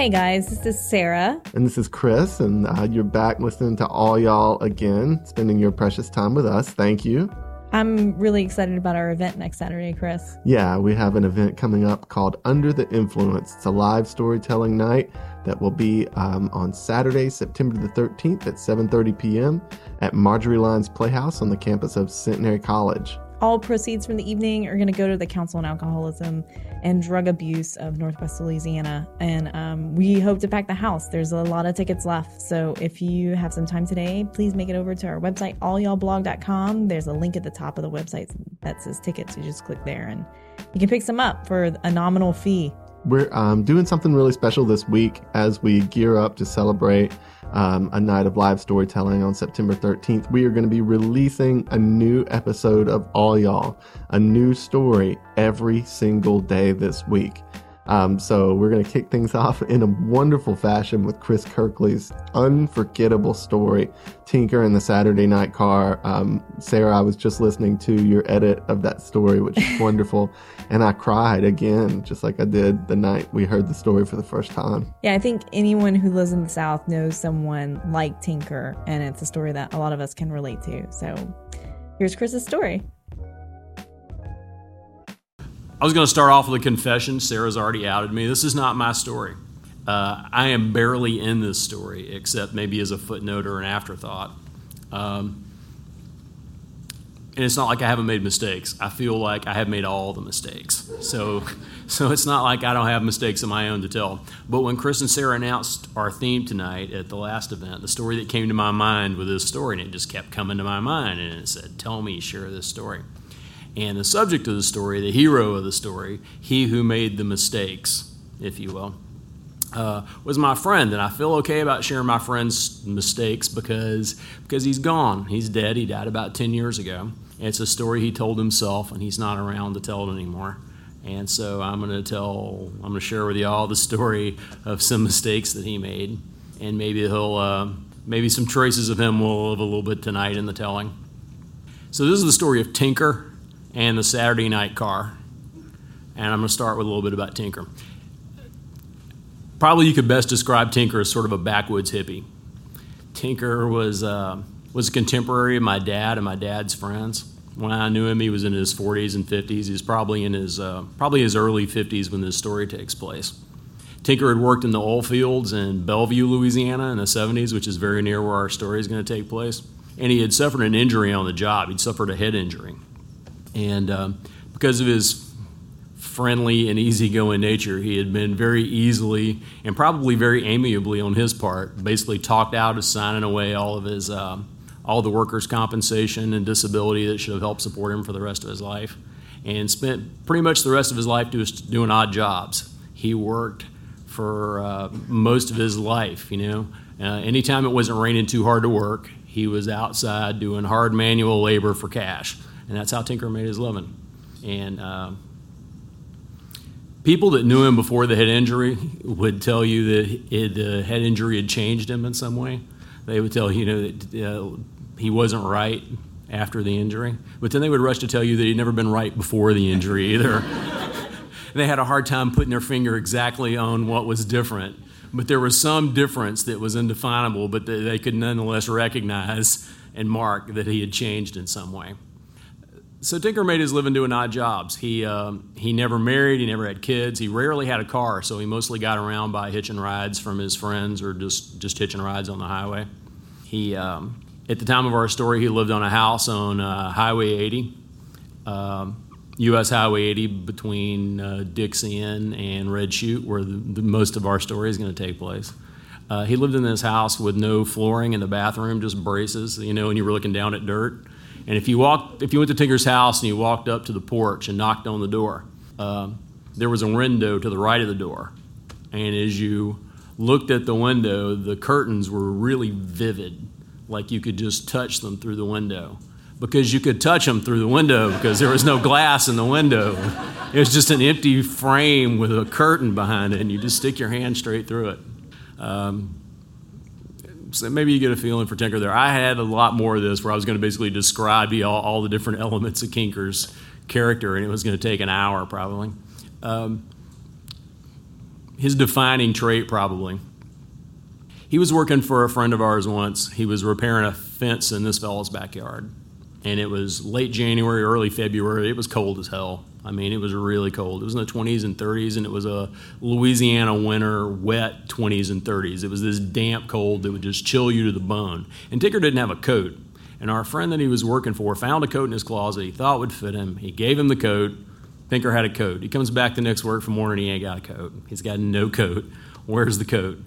Hey guys, this is Sarah. And this is Chris, and uh, you're back listening to All Y'all again, spending your precious time with us. Thank you. I'm really excited about our event next Saturday, Chris. Yeah, we have an event coming up called Under the Influence. It's a live storytelling night that will be um, on Saturday, September the 13th at 7:30 p.m. at Marjorie Lyons Playhouse on the campus of Centenary College. All proceeds from the evening are going to go to the Council on Alcoholism and Drug Abuse of Northwest Louisiana. And um, we hope to pack the house. There's a lot of tickets left. So if you have some time today, please make it over to our website, allyallblog.com. There's a link at the top of the website that says tickets. You just click there and you can pick some up for a nominal fee. We're um, doing something really special this week as we gear up to celebrate um, a night of live storytelling on September 13th, we are going to be releasing a new episode of All Y'all, a new story every single day this week. Um, so we're going to kick things off in a wonderful fashion with Chris Kirkley's unforgettable story, Tinker and the Saturday Night Car. Um, Sarah, I was just listening to your edit of that story, which is wonderful, and I cried again, just like I did the night we heard the story for the first time. Yeah, I think anyone who lives in the South knows someone like Tinker, and it's a story that a lot of us can relate to. So here's Chris's story. I was going to start off with a confession. Sarah's already outed me. This is not my story. Uh, I am barely in this story, except maybe as a footnote or an afterthought. Um, and it's not like I haven't made mistakes. I feel like I have made all the mistakes. So, so it's not like I don't have mistakes of my own to tell. But when Chris and Sarah announced our theme tonight at the last event, the story that came to my mind with this story, and it just kept coming to my mind, and it said, "Tell me, share this story." And the subject of the story, the hero of the story, he who made the mistakes, if you will, uh, was my friend. And I feel okay about sharing my friend's mistakes because, because he's gone. He's dead. He died about 10 years ago. It's a story he told himself, and he's not around to tell it anymore. And so I'm going to tell, I'm going to share with you all the story of some mistakes that he made. And maybe he'll, uh, maybe some traces of him will live a little bit tonight in the telling. So this is the story of Tinker and the Saturday night car. And I'm going to start with a little bit about Tinker. Probably you could best describe Tinker as sort of a backwoods hippie. Tinker was, uh, was a contemporary of my dad and my dad's friends. When I knew him, he was in his 40s and 50s. He's probably in his, uh, probably his early 50s when this story takes place. Tinker had worked in the oil fields in Bellevue, Louisiana in the 70s, which is very near where our story is going to take place. And he had suffered an injury on the job. He'd suffered a head injury. And um, because of his friendly and easygoing nature, he had been very easily and probably very amiably on his part, basically talked out of signing away all of his uh, all the workers' compensation and disability that should have helped support him for the rest of his life, and spent pretty much the rest of his life doing odd jobs. He worked for uh, most of his life, you know. Uh, anytime it wasn't raining too hard to work, he was outside doing hard manual labor for cash and that's how Tinker made his living. And uh, people that knew him before the head injury would tell you that it, the head injury had changed him in some way. They would tell you, know that uh, he wasn't right after the injury, but then they would rush to tell you that he'd never been right before the injury either. they had a hard time putting their finger exactly on what was different, but there was some difference that was indefinable, but they could nonetheless recognize and mark that he had changed in some way. So Tinker made his living doing odd jobs. He um, he never married. He never had kids. He rarely had a car, so he mostly got around by hitching rides from his friends or just just hitching rides on the highway. He um, at the time of our story, he lived on a house on uh, Highway 80, um, U.S. Highway 80 between uh, Dixie Inn and Red Chute, where the, the, most of our story is going to take place. Uh, he lived in this house with no flooring in the bathroom, just braces, you know, and you were looking down at dirt. And if you walked, if you went to Tinker's house and you walked up to the porch and knocked on the door, uh, there was a window to the right of the door. And as you looked at the window, the curtains were really vivid, like you could just touch them through the window. Because you could touch them through the window because there was no glass in the window. It was just an empty frame with a curtain behind it, and you just stick your hand straight through it. Um, so maybe you get a feeling for Tinker there. I had a lot more of this where I was going to basically describe all, all the different elements of Tinker's character, and it was going to take an hour probably. Um, his defining trait probably. He was working for a friend of ours once. He was repairing a fence in this fellow's backyard. And it was late January, early February. It was cold as hell. I mean, it was really cold. It was in the 20s and 30s, and it was a Louisiana winter, wet 20s and 30s. It was this damp cold that would just chill you to the bone. And Tinker didn't have a coat. And our friend that he was working for found a coat in his closet he thought would fit him. He gave him the coat. Tinker had a coat. He comes back the next work from morning, he ain't got a coat. He's got no coat. Where's the coat?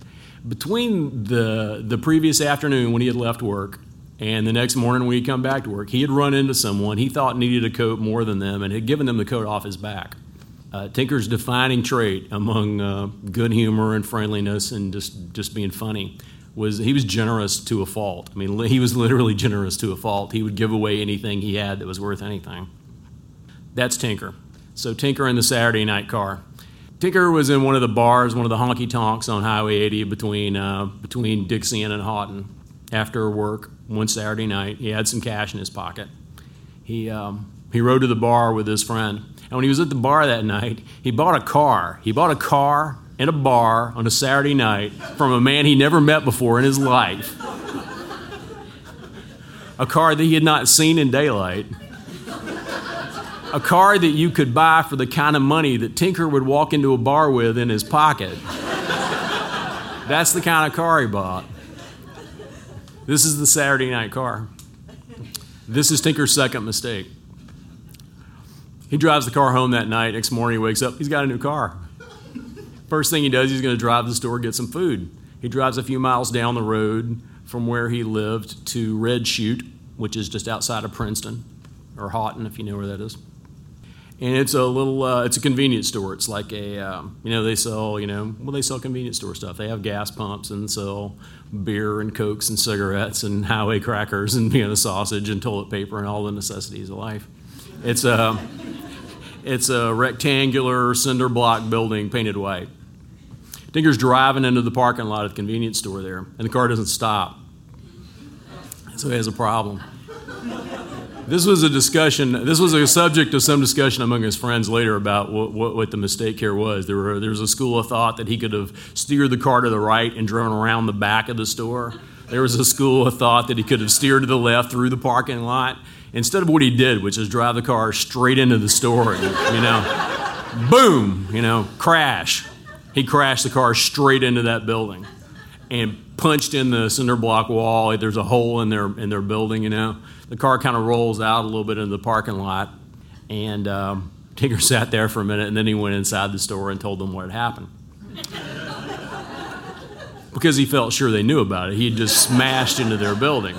Between the, the previous afternoon when he had left work and the next morning when he come back to work, he had run into someone he thought needed a coat more than them and had given them the coat off his back. Uh, Tinker's defining trait among uh, good humor and friendliness and just, just being funny was he was generous to a fault. I mean, he was literally generous to a fault. He would give away anything he had that was worth anything. That's Tinker. So Tinker in the Saturday night car. Tinker was in one of the bars, one of the honky tonks on Highway 80 between uh, between Dixie and Haughton after work one Saturday night. He had some cash in his pocket. He, um, he rode to the bar with his friend. And when he was at the bar that night, he bought a car. He bought a car in a bar on a Saturday night from a man he never met before in his life. a car that he had not seen in daylight. A car that you could buy for the kind of money that Tinker would walk into a bar with in his pocket. That's the kind of car he bought. This is the Saturday night car. This is Tinker's second mistake. He drives the car home that night. Next morning, he wakes up. He's got a new car. First thing he does, he's going to drive to the store get some food. He drives a few miles down the road from where he lived to Red Chute, which is just outside of Princeton, or Haughton, if you know where that is. And it's a little, uh, it's a convenience store. It's like a, um, you know, they sell, you know, well, they sell convenience store stuff. They have gas pumps and sell beer and cokes and cigarettes and highway crackers and know sausage and toilet paper and all the necessities of life. It's a it's a rectangular cinder block building painted white. Tinker's driving into the parking lot of the convenience store there, and the car doesn't stop. So he has a problem. This was a discussion. This was a subject of some discussion among his friends later about what, what, what, the mistake here was. There, were, there was a school of thought that he could have steered the car to the right and driven around the back of the store. There was a school of thought that he could have steered to the left through the parking lot instead of what he did, which is drive the car straight into the store. And, you know, boom, you know, crash. He crashed the car straight into that building and punched in the cinder block wall. There's a hole in their in their building, you know the car kind of rolls out a little bit into the parking lot, and um, Tinker sat there for a minute, and then he went inside the store and told them what had happened. because he felt sure they knew about it. He had just smashed into their building.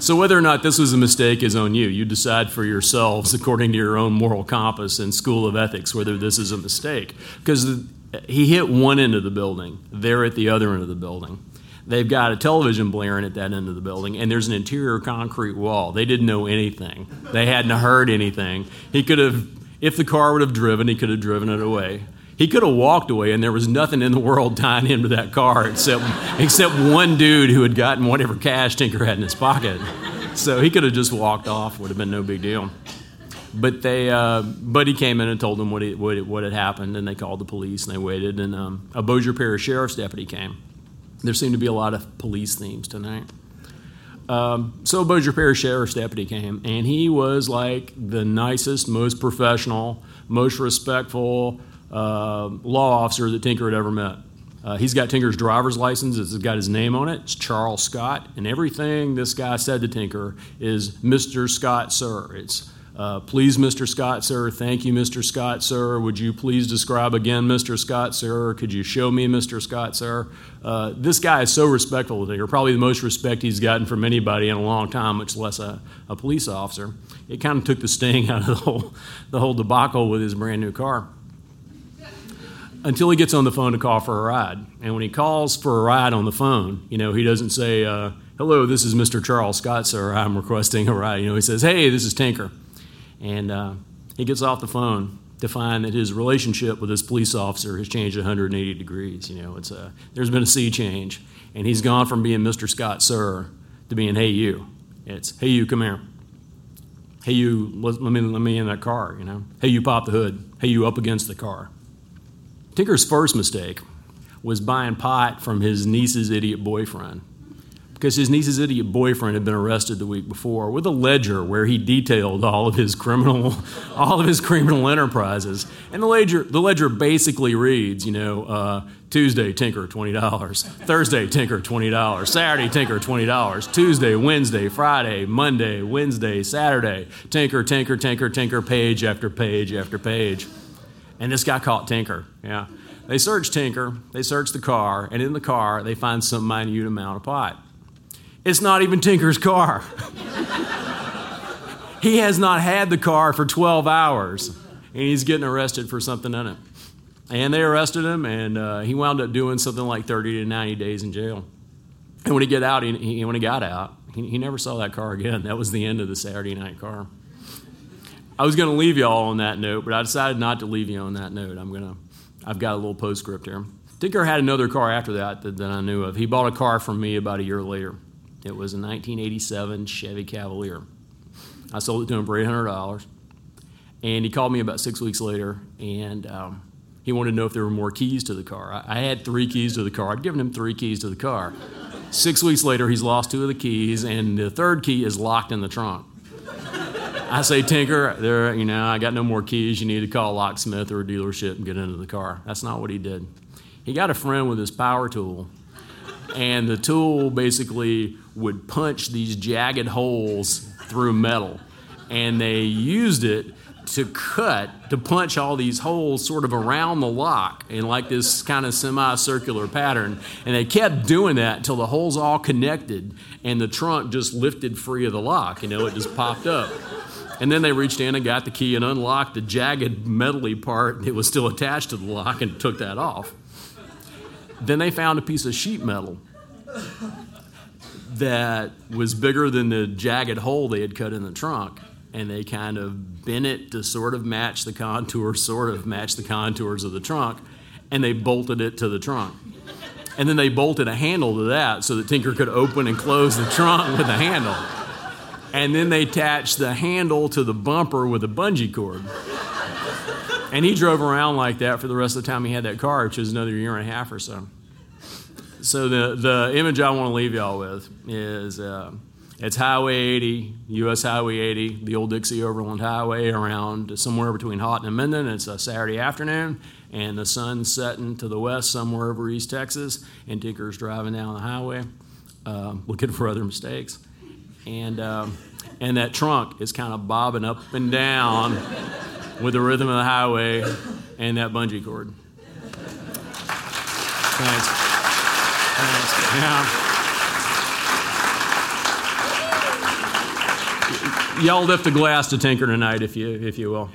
So, whether or not this was a mistake is on you. You decide for yourselves, according to your own moral compass and school of ethics, whether this is a mistake. Because he hit one end of the building, they're at the other end of the building. They've got a television blaring at that end of the building, and there's an interior concrete wall. They didn't know anything. They hadn't heard anything. He could have, if the car would have driven, he could have driven it away. He could have walked away, and there was nothing in the world tying him to that car except, except one dude who had gotten whatever cash Tinker had in his pocket. So he could have just walked off, would have been no big deal. But they, uh, Buddy came in and told them what, he, what, what, had happened, and they called the police, and they waited, and um, a Bossier Parish Sheriff's deputy came. There seem to be a lot of police themes tonight. Um, so Bossier Parish Sheriff's deputy came, and he was like the nicest, most professional, most respectful uh, law officer that Tinker had ever met. Uh, he's got Tinker's driver's license. It's got his name on it. It's Charles Scott, and everything this guy said to Tinker is Mr. Scott, sir. It's uh, please, Mr. Scott, sir. Thank you, Mr. Scott, sir. Would you please describe again, Mr. Scott, sir? Could you show me, Mr. Scott, sir? Uh, this guy is so respectful to Tinker, probably the most respect he's gotten from anybody in a long time, much less a, a police officer. It kind of took the sting out of the whole, the whole debacle with his brand new car. Until he gets on the phone to call for a ride. And when he calls for a ride on the phone, you know, he doesn't say, uh, Hello, this is Mr. Charles Scott, sir. I'm requesting a ride. You know, he says, Hey, this is Tinker. And uh, he gets off the phone to find that his relationship with this police officer has changed 180 degrees. You know, it's a, there's been a sea change. And he's gone from being Mr. Scott, sir, to being, hey, you. It's, hey, you, come here. Hey, you, let, let, me, let me in that car, you know. Hey, you, pop the hood. Hey, you, up against the car. Tinker's first mistake was buying pot from his niece's idiot boyfriend because his niece's idiot boyfriend had been arrested the week before with a ledger where he detailed all of his criminal all of his criminal enterprises. And the ledger the ledger basically reads you know uh, tuesday tinker $20 thursday tinker $20 saturday tinker $20 tuesday wednesday friday monday wednesday saturday. Tinker tinker tinker tinker page after page after page. And this guy caught tinker yeah. They search tinker they search the car and in the car they find some minute amount of pot it's not even Tinker's car. he has not had the car for 12 hours, and he's getting arrested for something in it. And they arrested him, and uh, he wound up doing something like 30 to 90 days in jail. And when he get out, he, he when he got out, he, he never saw that car again. That was the end of the Saturday night car. I was going to leave you all on that note, but I decided not to leave you on that note. I'm going to, I've got a little postscript here. Tinker had another car after that, that that I knew of. He bought a car from me about a year later. It was a 1987 Chevy Cavalier. I sold it to him for $800. And he called me about six weeks later and um, he wanted to know if there were more keys to the car. I, I had three keys to the car. I'd given him three keys to the car. Six weeks later, he's lost two of the keys, and the third key is locked in the trunk. I say, Tinker, there, you know, I got no more keys. You need to call a locksmith or a dealership and get into the car. That's not what he did. He got a friend with his power tool, and the tool basically would punch these jagged holes through metal. And they used it to cut, to punch all these holes sort of around the lock in like this kind of semicircular pattern. And they kept doing that until the holes all connected and the trunk just lifted free of the lock. You know, it just popped up. And then they reached in and got the key and unlocked the jagged metally part that was still attached to the lock and took that off. Then they found a piece of sheet metal that was bigger than the jagged hole they had cut in the trunk. And they kind of bent it to sort of match the contours, sort of match the contours of the trunk, and they bolted it to the trunk. And then they bolted a handle to that so that Tinker could open and close the trunk with a handle. And then they attached the handle to the bumper with a bungee cord. And he drove around like that for the rest of the time he had that car, which was another year and a half or so so the, the image I want to leave y'all with is uh, it's Highway 80, U.S. Highway 80, the old Dixie Overland Highway, around somewhere between Haughton and Minden. It's a Saturday afternoon, and the sun's setting to the west somewhere over East Texas, and Tinker's driving down the highway uh, looking for other mistakes. And, um, and that trunk is kind of bobbing up and down with the rhythm of the highway and that bungee cord. Thanks. Thanks. Yeah. Y'all lift a glass to Tinker tonight, if you if you will.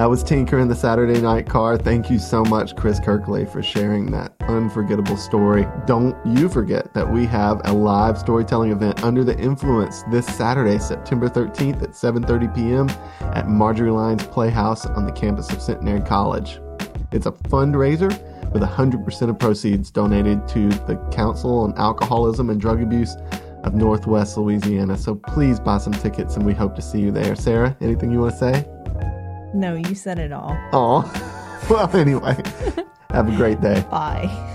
That was Tinker in the Saturday Night Car. Thank you so much, Chris Kirkley, for sharing that unforgettable story. Don't you forget that we have a live storytelling event under the influence this Saturday, September 13th at 7:30 p.m. at Marjorie Lyons Playhouse on the campus of Centenary College. It's a fundraiser with 100% of proceeds donated to the Council on Alcoholism and Drug Abuse of Northwest Louisiana. So please buy some tickets and we hope to see you there. Sarah, anything you want to say? No, you said it all. Oh, well, anyway, have a great day. Bye.